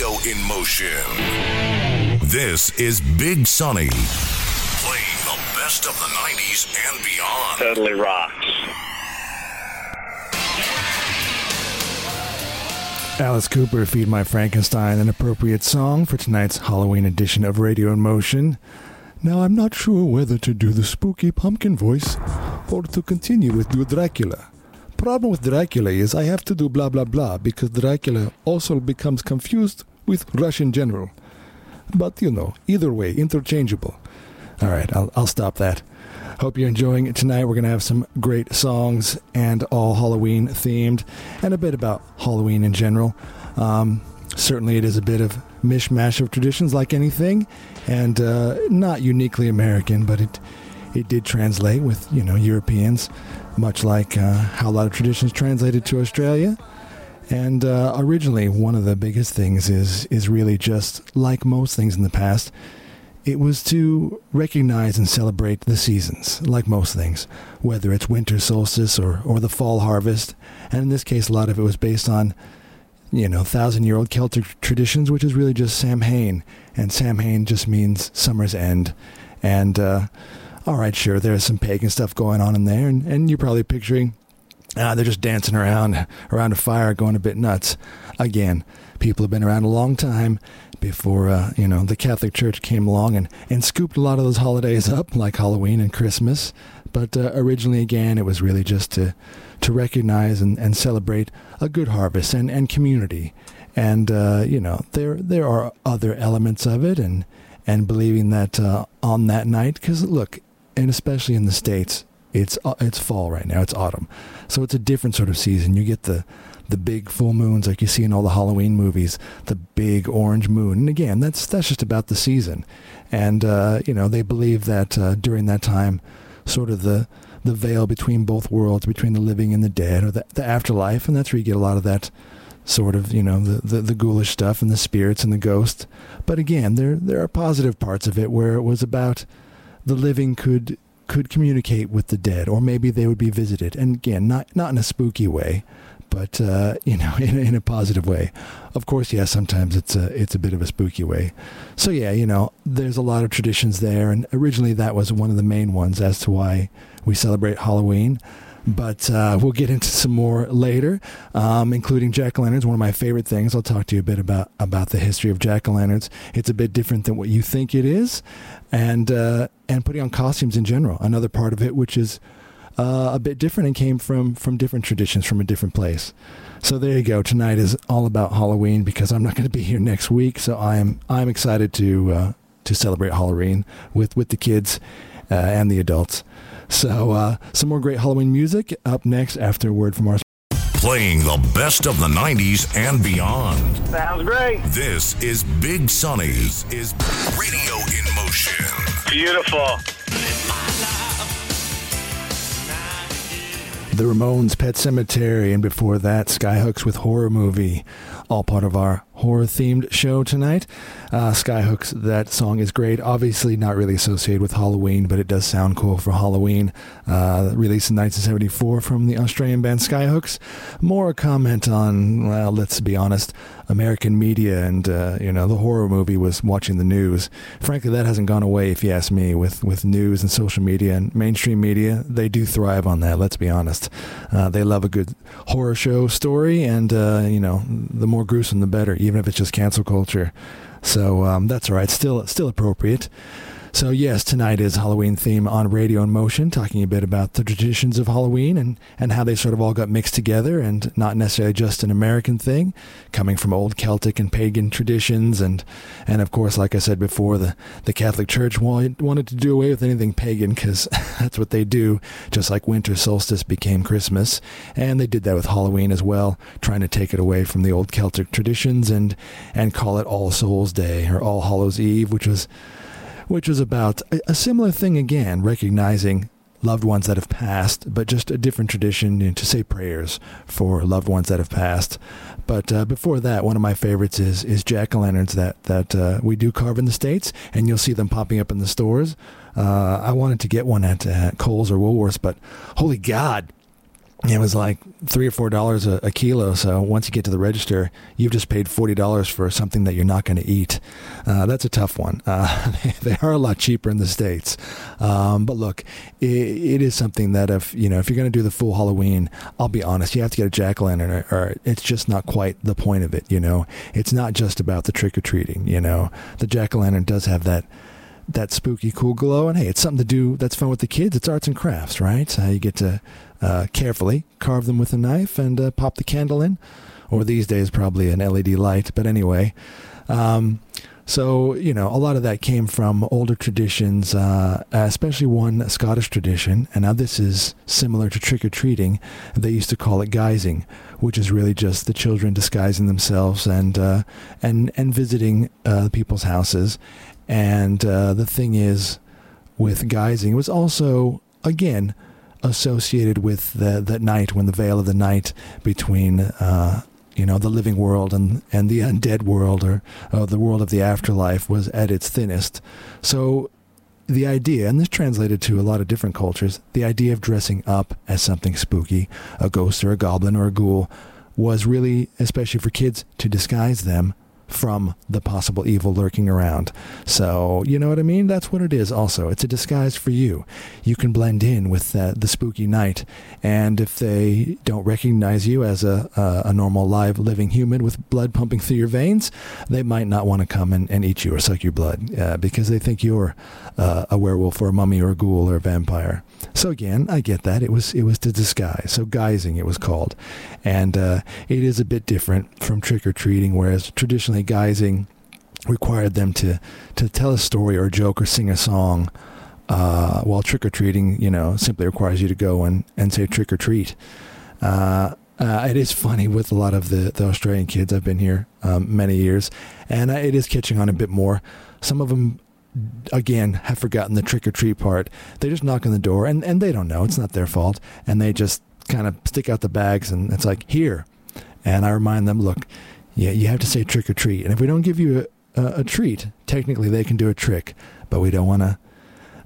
Radio in motion. This is Big Sonny. Playing the best of the 90s and beyond. Totally rocks. Alice Cooper, Feed My Frankenstein, an appropriate song for tonight's Halloween edition of Radio in Motion. Now, I'm not sure whether to do the spooky pumpkin voice or to continue with do Dracula. Problem with Dracula is I have to do blah blah blah because Dracula also becomes confused with Russian general. But you know, either way, interchangeable. All right, I'll, I'll stop that. Hope you're enjoying it tonight. We're going to have some great songs and all Halloween themed and a bit about Halloween in general. Um, certainly, it is a bit of mishmash of traditions like anything and uh, not uniquely American, but it, it did translate with, you know, Europeans, much like uh, how a lot of traditions translated to Australia. And uh, originally, one of the biggest things is is really just like most things in the past, it was to recognize and celebrate the seasons, like most things, whether it's winter solstice or, or the fall harvest. And in this case, a lot of it was based on, you know, thousand year old Celtic traditions, which is really just Samhain. And Samhain just means summer's end. And, uh, all right, sure, there's some pagan stuff going on in there. And, and you're probably picturing, uh, they're just dancing around around a fire, going a bit nuts. Again, people have been around a long time before uh, you know the Catholic Church came along and, and scooped a lot of those holidays up, like Halloween and Christmas. But uh, originally, again, it was really just to to recognize and, and celebrate a good harvest and, and community. And uh, you know there there are other elements of it, and and believing that uh, on that night, because look, and especially in the states, it's uh, it's fall right now, it's autumn, so it's a different sort of season. You get the the big full moons like you see in all the Halloween movies, the big orange moon. And again, that's that's just about the season. And uh, you know, they believe that uh, during that time, sort of the the veil between both worlds, between the living and the dead, or the, the afterlife, and that's where you get a lot of that sort of you know the, the, the ghoulish stuff and the spirits and the ghosts. But again, there there are positive parts of it where it was about the living could could communicate with the dead, or maybe they would be visited. And again, not not in a spooky way, but uh, you know, in, in a positive way. Of course, yeah, sometimes it's a it's a bit of a spooky way. So yeah, you know, there's a lot of traditions there, and originally that was one of the main ones as to why we celebrate Halloween. But uh, we'll get into some more later, um, including jack o' lanterns. One of my favorite things. I'll talk to you a bit about about the history of jack o' lanterns. It's a bit different than what you think it is, and uh, and putting on costumes in general. Another part of it, which is uh, a bit different and came from from different traditions from a different place. So there you go. Tonight is all about Halloween because I'm not going to be here next week. So I'm I'm excited to uh, to celebrate Halloween with with the kids uh, and the adults. So uh, some more great Halloween music up next after a word from our. Playing the best of the 90s and beyond. Sounds great. This is Big Sonny's is Radio in Motion. Beautiful. The Ramones Pet Sematary, and before that, Skyhooks with Horror Movie. All part of our horror themed show tonight. Uh, Skyhooks, that song is great. Obviously, not really associated with Halloween, but it does sound cool for Halloween. Uh, released in 1974 from the Australian band Skyhooks. More a comment on, well, let's be honest, American media and, uh, you know, the horror movie was watching the news. Frankly, that hasn't gone away, if you ask me, with, with news and social media and mainstream media. They do thrive on that, let's be honest. Uh, they love a good horror show story, and, uh, you know, the more gruesome, the better even if it's just cancel culture. So um, that's all right. Still, still appropriate. So yes, tonight is Halloween theme on Radio in Motion, talking a bit about the traditions of Halloween and, and how they sort of all got mixed together and not necessarily just an American thing, coming from old Celtic and pagan traditions and and of course, like I said before, the, the Catholic Church wanted to do away with anything pagan because that's what they do, just like winter solstice became Christmas. And they did that with Halloween as well, trying to take it away from the old Celtic traditions and and call it All Souls Day or All Hallows Eve, which was which was about a, similar thing again, recognizing loved ones that have passed, but just a different tradition you know, to say prayers for loved ones that have passed. But uh, before that, one of my favorites is is jack o' lanterns that that uh, we do carve in the states, and you'll see them popping up in the stores. Uh, I wanted to get one at, at Coles or Woolworths, but holy God, it was like three or four dollars a, kilo. So once you get to the register, you've just paid forty dollars for something that you're not going to eat. Uh, that's a tough one. Uh, they are a lot cheaper in the states, um, but look, it, it is something that if you know if you're going to do the full Halloween, I'll be honest, you have to get a jack o' lantern, or, or it's just not quite the point of it. You know, it's not just about the trick or treating. You know, the jack o' lantern does have that that spooky cool glow and hey it's something to do that's fun with the kids it's arts and crafts right uh, you get to uh, carefully, carve them with a knife, and uh, pop the candle in. Or these days, probably an LED light. But anyway, um, so you know, a lot of that came from older traditions, uh, especially one Scottish tradition. And now this is similar to trick or treating. They used to call it guising, which is really just the children disguising themselves and uh, and and visiting uh, people's houses. And uh, the thing is, with guising, it was also again associated with the, that night when the veil of the night between uh, you know the living world and, and the undead world or uh, the world of the afterlife was at its thinnest. So the idea, and this translated to a lot of different cultures, the idea of dressing up as something spooky, a ghost or a goblin or a ghoul, was really, especially for kids, to disguise them from the possible evil lurking around. So, you know what I mean? That's what it is also. It's a disguise for you. You can blend in with uh, the spooky night. And if they don't recognize you as a, a, a, normal, live, living human with blood pumping through your veins, they might not want to come and, and eat you or suck your blood uh, because they think you're uh, a werewolf or a mummy or a ghoul or a vampire. So again, I get that. It was, it was to disguise. So guising, it was called. And uh, it is a bit different from trick or treating, whereas traditionally, guising required them to to tell a story or a joke or sing a song. Uh, while trick or treating, you know, simply requires you to go and, and say trick or treat. Uh, uh, it is funny with a lot of the, the Australian kids. I've been here um, many years, and it is catching on a bit more. Some of them, again, have forgotten the trick or treat part. They just knock on the door, and, and they don't know. It's not their fault. And they just kind of stick out the bags, and it's like, here. And I remind them, look, yeah, you have to say trick or treat. And if we don't give you a, a, a treat, technically they can do a trick, but we don't want to.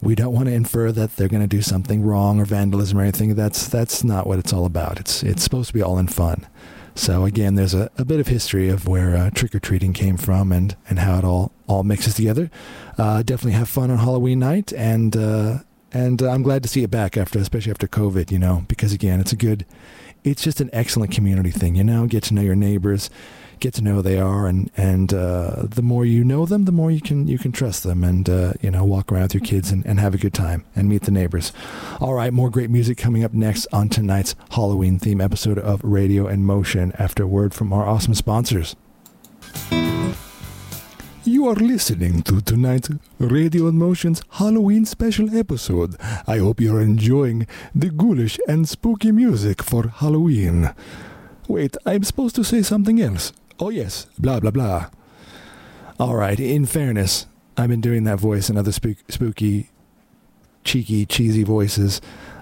We don't want to infer that they're going to do something wrong or vandalism or anything. That's that's not what it's all about. It's it's supposed to be all in fun. So again, there's a, a bit of history of where uh, trick or treating came from and, and how it all all mixes together. Uh, definitely have fun on Halloween night, and uh, and I'm glad to see it back after, especially after COVID. You know, because again, it's a good, it's just an excellent community thing. You know, get to know your neighbors get to know who they are, and and uh, the more you know them, the more you can you can trust them, and uh, you know walk around with your kids and, and have a good time and meet the neighbors. All right, more great music coming up next on tonight's Halloween theme episode of Radio and Motion. After word from our awesome sponsors. You are listening to tonight's Radio in Motion's Halloween special episode. I hope you're enjoying the ghoulish and spooky music for Halloween. Wait, I'm supposed to say something else. Oh, yes, blah, blah, blah. All right, in fairness, I've been doing that voice and other spook- spooky, cheeky, cheesy voices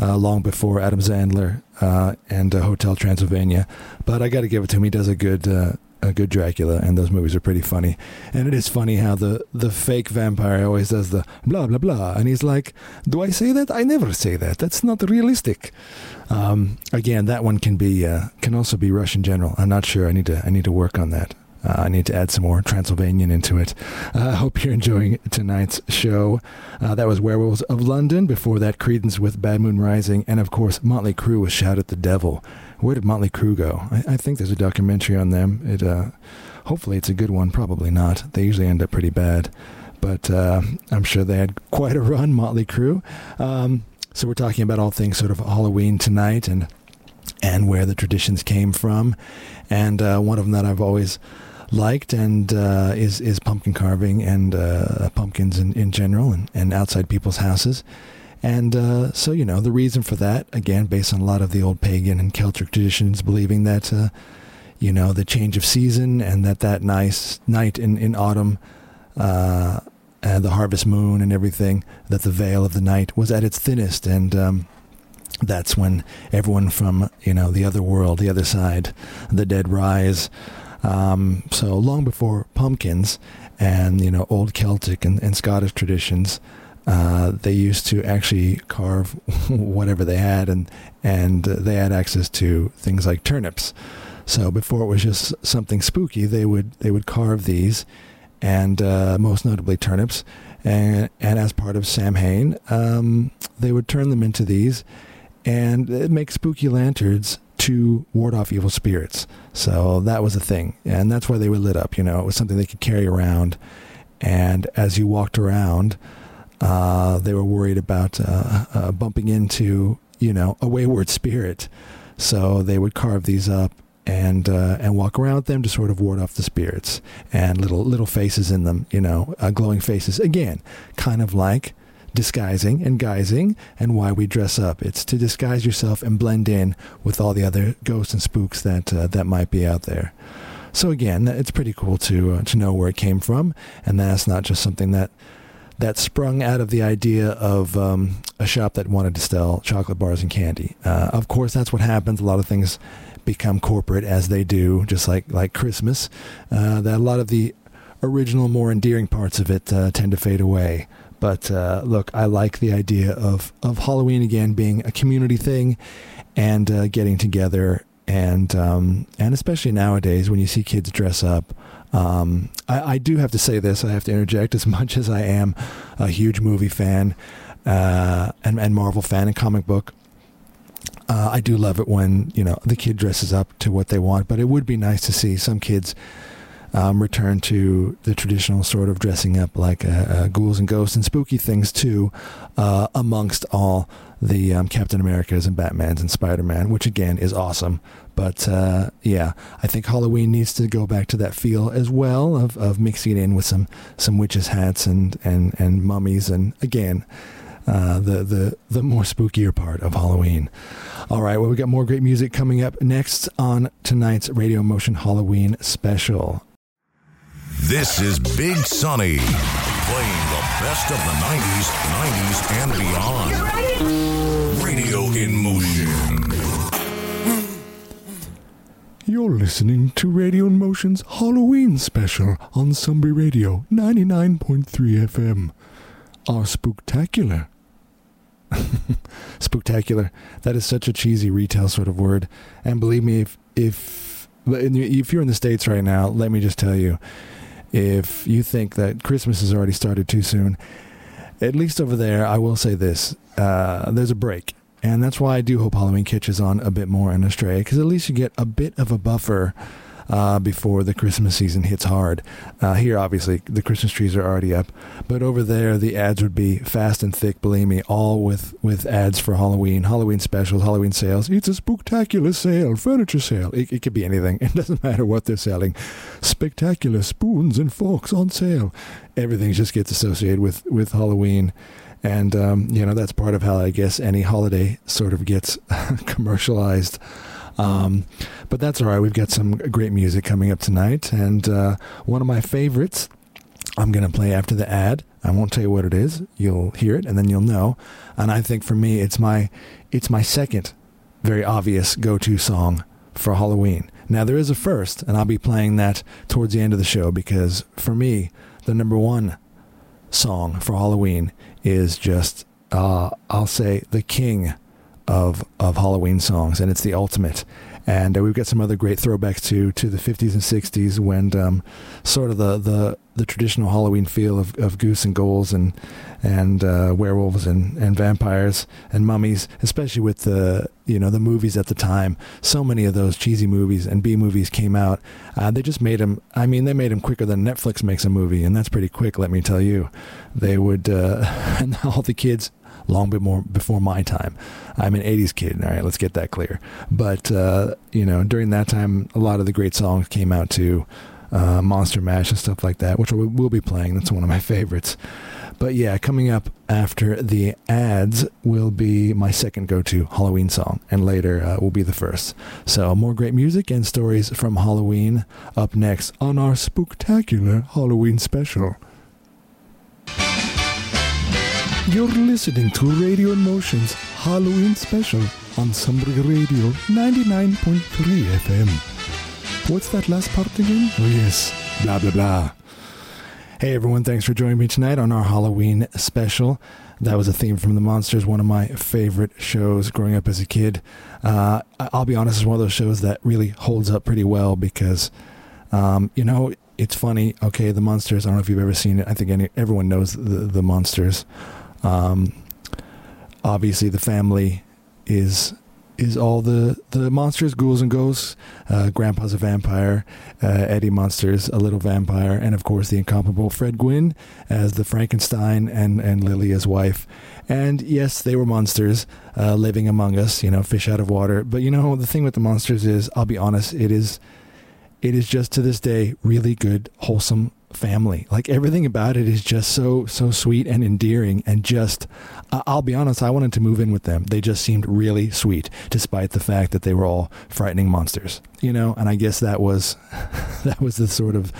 uh, long before Adam Sandler uh, and uh, Hotel Transylvania. But I got to give it to him. He does a good uh, a good Dracula, and those movies are pretty funny. And it is funny how the, the fake vampire always does the blah blah blah, and he's like, "Do I say that? I never say that. That's not realistic." Um, again, that one can be uh, can also be Russian general. I'm not sure. I need to I need to work on that. Uh, I need to add some more Transylvanian into it. Uh, I uh, hope you're enjoying tonight's show. Uh, that was Werewolves of London. Before that, Creedence with Bad Moon Rising. And of course, Motley Crue with Shout at the Devil. Where did Motley Crue go? I, I think there's a documentary on them. It, uh, hopefully, it's a good one. Probably not. They usually end up pretty bad. But uh, I'm sure they had quite a run, Motley Crue. Um, so we're talking about all things sort of Halloween tonight and and where the traditions came from. And uh, one of them that I've always liked and uh, is is pumpkin carving and uh, pumpkins in, in general and, and outside people's houses. And uh, so, you know, the reason for that, again, based on a lot of the old pagan and Celtic traditions, believing that, uh, you know, the change of season and that that nice night in, in autumn, uh, and the harvest moon and everything, that the veil of the night was at its thinnest. And um, that's when everyone from, you know, the other world, the other side, the dead rise. Um, so long before pumpkins and, you know, old Celtic and, and Scottish traditions, uh, they used to actually carve whatever they had, and and uh, they had access to things like turnips. So before it was just something spooky, they would they would carve these, and uh, most notably turnips, and and as part of Samhain, um, they would turn them into these, and make spooky lanterns to ward off evil spirits. So that was a thing, and that's why they were lit up. You know, it was something they could carry around, and as you walked around uh, they were worried about uh, uh, bumping into, you know, a wayward spirit. So they would carve these up and uh, and walk around with them to sort of ward off the spirits and little little faces in them, you know, uh, glowing faces. Again, kind of like disguising and guising and why we dress up. It's to disguise yourself and blend in with all the other ghosts and spooks that uh, that might be out there. So again, it's pretty cool to uh, to know where it came from, and that's not just something that that sprung out of the idea of um, a shop that wanted to sell chocolate bars and candy. Uh, of course, that's what happens. A lot of things become corporate as they do, just like like Christmas. Uh, that a lot of the original, more endearing parts of it uh, tend to fade away. But uh, look, I like the idea of of Halloween again being a community thing and uh, getting together and um, and especially nowadays when you see kids dress up um, I, I, do have to say this. I have to interject. As much as I am a huge movie fan uh, and, and Marvel fan and comic book, uh, I do love it when you know the kid dresses up to what they want. But it would be nice to see some kids um, return to the traditional sort of dressing up like uh, uh ghouls and ghosts and spooky things too, uh, amongst all the um, Captain Americas and Batmans and Spider Man, which again is awesome. But uh, yeah, I think Halloween needs to go back to that feel as well of, of mixing it in with some some witches hats and and and mummies and again. Uh, the the the more spookier part of Halloween. All right, well, we got more great music coming up next on tonight's Radio Motion Halloween special. This is Big Sonny best of the 90s, 90s, and beyond. Radio in motion. You're listening to Radio in Motion's Halloween special on Sunbury Radio 99.3 FM. Our spooktacular. spooktacular. That is such a cheesy retail sort of word. And believe me, if if if you're in the states right now, let me just tell you, if you think that Christmas has already started too soon, at least over there, I will say this: uh, there's a break, and that's why I do hope Halloween catches on a bit more in Australia, because at least you get a bit of a buffer uh, before the Christmas season hits hard. Uh, here, obviously, the Christmas trees are already up, but over there, the ads would be fast and thick. Believe me, all with with ads for Halloween, Halloween specials, Halloween sales. It's a spectacular sale, furniture sale. It, it could be anything. It doesn't matter what they're selling. Spectacular spoons and forks on sale. Everything just gets associated with with Halloween. And, um, you know, that's part of how I guess any holiday sort of gets commercialized. Um, but that's all right. We've got some great music coming up tonight. And uh, one of my favorites I'm going to play after the ad. I won't tell you what it is. You'll hear it and then you'll know. And I think for me, it's my, it's my second very obvious go-to song for Halloween. Now there is a first, and I'll be playing that towards the end of the show because for me, the number one song for Halloween is just, uh, I'll say, the king of of Halloween songs, and it's the ultimate. And uh, we've got some other great throwbacks to to the 50s and 60s when um, sort of the, the, the traditional Halloween feel of, of goose and ghouls and and uh, werewolves and, and vampires and mummies, especially with the you know the movies at the time. So many of those cheesy movies and B movies came out. Uh, they just made them. I mean, they made them quicker than Netflix makes a movie, and that's pretty quick. Let me tell you, they would uh, and all the kids long before before my time. I'm an '80s kid. All right, let's get that clear. But uh, you know, during that time, a lot of the great songs came out too, uh, Monster Mash and stuff like that, which we'll be playing. That's one of my favorites. But yeah, coming up after the ads will be my second go-to Halloween song, and later uh, will be the first. So more great music and stories from Halloween up next on our spooktacular Halloween special. You're listening to Radio in Motion's Halloween special on Sunbury Radio 99.3 FM. What's that last part again? Oh, yes, blah, blah, blah. Hey everyone, thanks for joining me tonight on our Halloween special. That was a theme from The Munsters, one of my favorite shows growing up as a kid. Uh, I'll be honest, it's one of those shows that really holds up pretty well because, um, you know, it's funny. Okay, The Munsters, I don't know if you've ever seen it. I think any, everyone knows the, the Munsters. Um, obviously, the family is is all the, the monsters, ghouls and ghosts. Uh, Grandpa's a vampire. Uh, Eddie Munster's a little vampire. And of course, the incomparable Fred Gwynne as the Frankenstein and, and Lily as wife. And yes, they were monsters uh, living among us, you know, fish out of water. But you know, the thing with the monsters is, I'll be honest, it is. It is just to this day really good, wholesome family. Like everything about it is just so so sweet and endearing and just I'll be honest, I wanted to move in with them. They just seemed really sweet despite the fact that they were all frightening monsters. You know, and I guess that was that was the sort of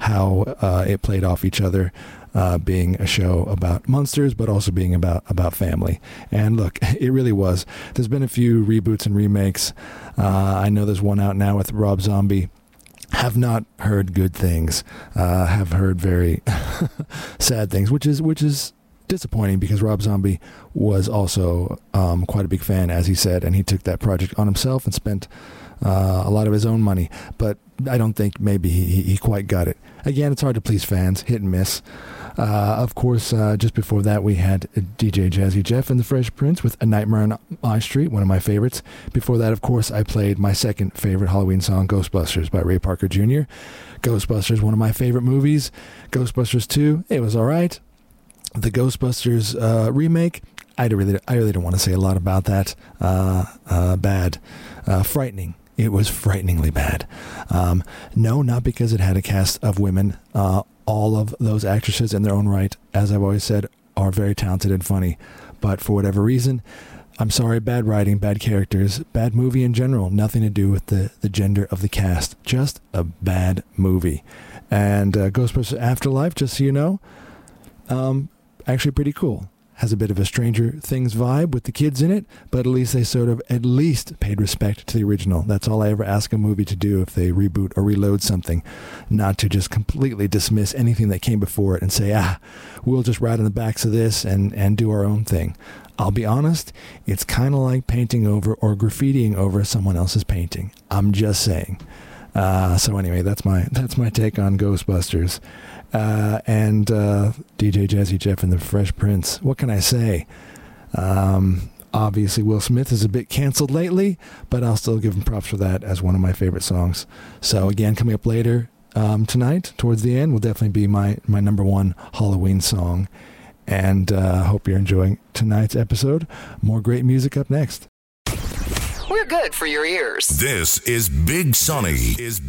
how uh, it played off each other. Uh, being a show about monsters, but also being about about family. And look, it really was. There's been a few reboots and remakes. Uh, I know there's one out now with Rob Zombie have not heard good things. Uh, have heard very sad things, which is which is disappointing because Rob Zombie was also um, quite a big fan, as he said, and he took that project on himself and spent uh, a lot of his own money. But I don't think maybe he, he quite got it. Again, it's hard to please fans, hit and miss. Uh, of course, uh, just before that, we had DJ Jazzy Jeff and the Fresh Prince with A Nightmare on My Street, one of my favorites. Before that, of course, I played my second favorite Halloween song, Ghostbusters by Ray Parker Jr. Ghostbusters, one of my favorite movies. Ghostbusters 2, it was all right. The Ghostbusters uh, remake, I really, I really don't want to say a lot about that. Uh, uh, bad, uh, frightening. It was frighteningly bad. Um, no, not because it had a cast of women. Uh, all of those actresses in their own right, as I've always said, are very talented and funny. But for whatever reason, I'm sorry, bad writing, bad characters, bad movie in general. Nothing to do with the, the gender of the cast. Just a bad movie. And uh, Ghostbusters Afterlife, just so you know, um, actually pretty cool has a bit of a Stranger Things vibe with the kids in it, but at least they sort of at least paid respect to the original. That's all I ever ask a movie to do if they reboot or reload something, not to just completely dismiss anything that came before it and say, ah, we'll just ride on the backs of this and, and do our own thing. I'll be honest, it's kind of like painting over or graffitiing over someone else's painting. I'm just saying. Uh, so anyway, that's my that's my take on Ghostbusters. Uh, and uh, DJ Jazzy Jeff and the Fresh Prince. What can I say? Um, obviously, Will Smith is a bit canceled lately, but I'll still give him props for that as one of my favorite songs. So, again, coming up later um, tonight, towards the end, will definitely be my, my number one Halloween song. And uh, hope you're enjoying tonight's episode. More great music up next. We're good for your ears. This is Big Sonny. Is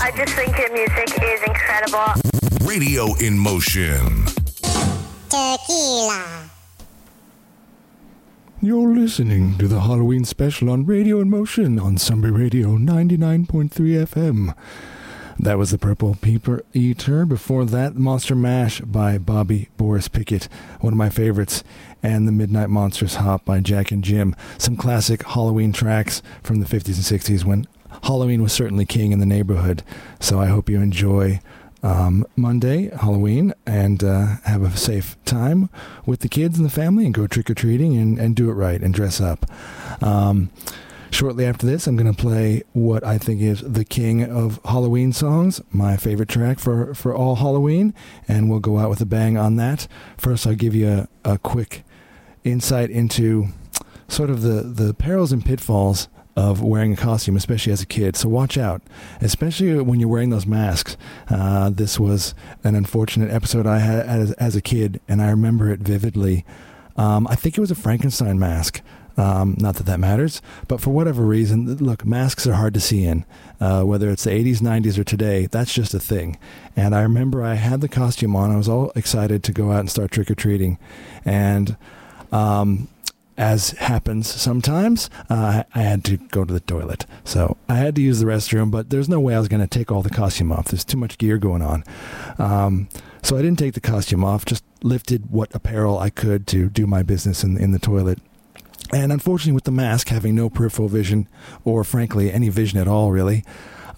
I just think your music is incredible. Radio in Motion. Tequila. You're listening to the Halloween special on Radio in Motion on Sunbury Radio 99.3 FM. That was the Purple People Eater. Before that, Monster Mash by Bobby Boris Pickett, one of my favorites, and The Midnight Monsters Hop by Jack and Jim. Some classic Halloween tracks from the 50s and 60s when Halloween was certainly king in the neighborhood. So I hope you enjoy um, Monday, Halloween, and uh, have a safe time with the kids and the family and go trick or treating and, and do it right and dress up. Um, shortly after this, I'm going to play what I think is the king of Halloween songs, my favorite track for, for all Halloween, and we'll go out with a bang on that. First, I'll give you a, a quick insight into sort of the, the perils and pitfalls of wearing a costume, especially as a kid. So watch out, especially when you're wearing those masks. Uh, this was an unfortunate episode I had as, as a kid, and I remember it vividly. Um, I think it was a Frankenstein mask. Um, not that that matters, but for whatever reason, look, masks are hard to see in. Uh, whether it's the 80s, 90s, or today, that's just a thing. And I remember I had the costume on. I was all excited to go out and start trick or treating, and um, as happens sometimes, uh, I had to go to the toilet. So I had to use the restroom, but there's no way I was going to take all the costume off. There's too much gear going on. Um, so I didn't take the costume off, just lifted what apparel I could to do my business in, in the toilet. And unfortunately, with the mask having no peripheral vision, or frankly, any vision at all, really,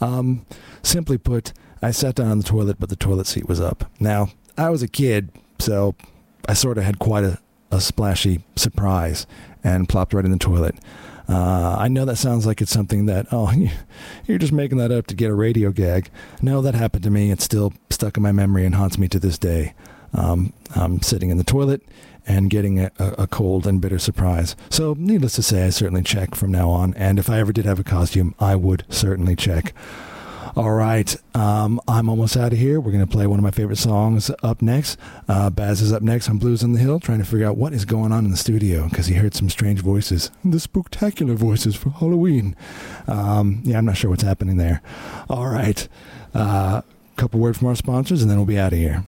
um, simply put, I sat down on the toilet, but the toilet seat was up. Now, I was a kid, so I sort of had quite a, a splashy surprise and plopped right in the toilet. Uh, I know that sounds like it's something that, oh, you're just making that up to get a radio gag. No, that happened to me. It's still stuck in my memory and haunts me to this day. Um, I'm sitting in the toilet and getting a, a, cold and bitter surprise. So, needless to say, I certainly check from now on. And if I ever did have a costume, I would certainly check. All right, um, I'm almost out of here. We're going to play one of my favorite songs up next. Uh, Baz is up next on Blues on the Hill, trying to figure out what is going on in the studio because he heard some strange voices, the spectacular voices for Halloween. Um, yeah, I'm not sure what's happening there. All right, a uh, couple words from our sponsors, and then we'll be out of here.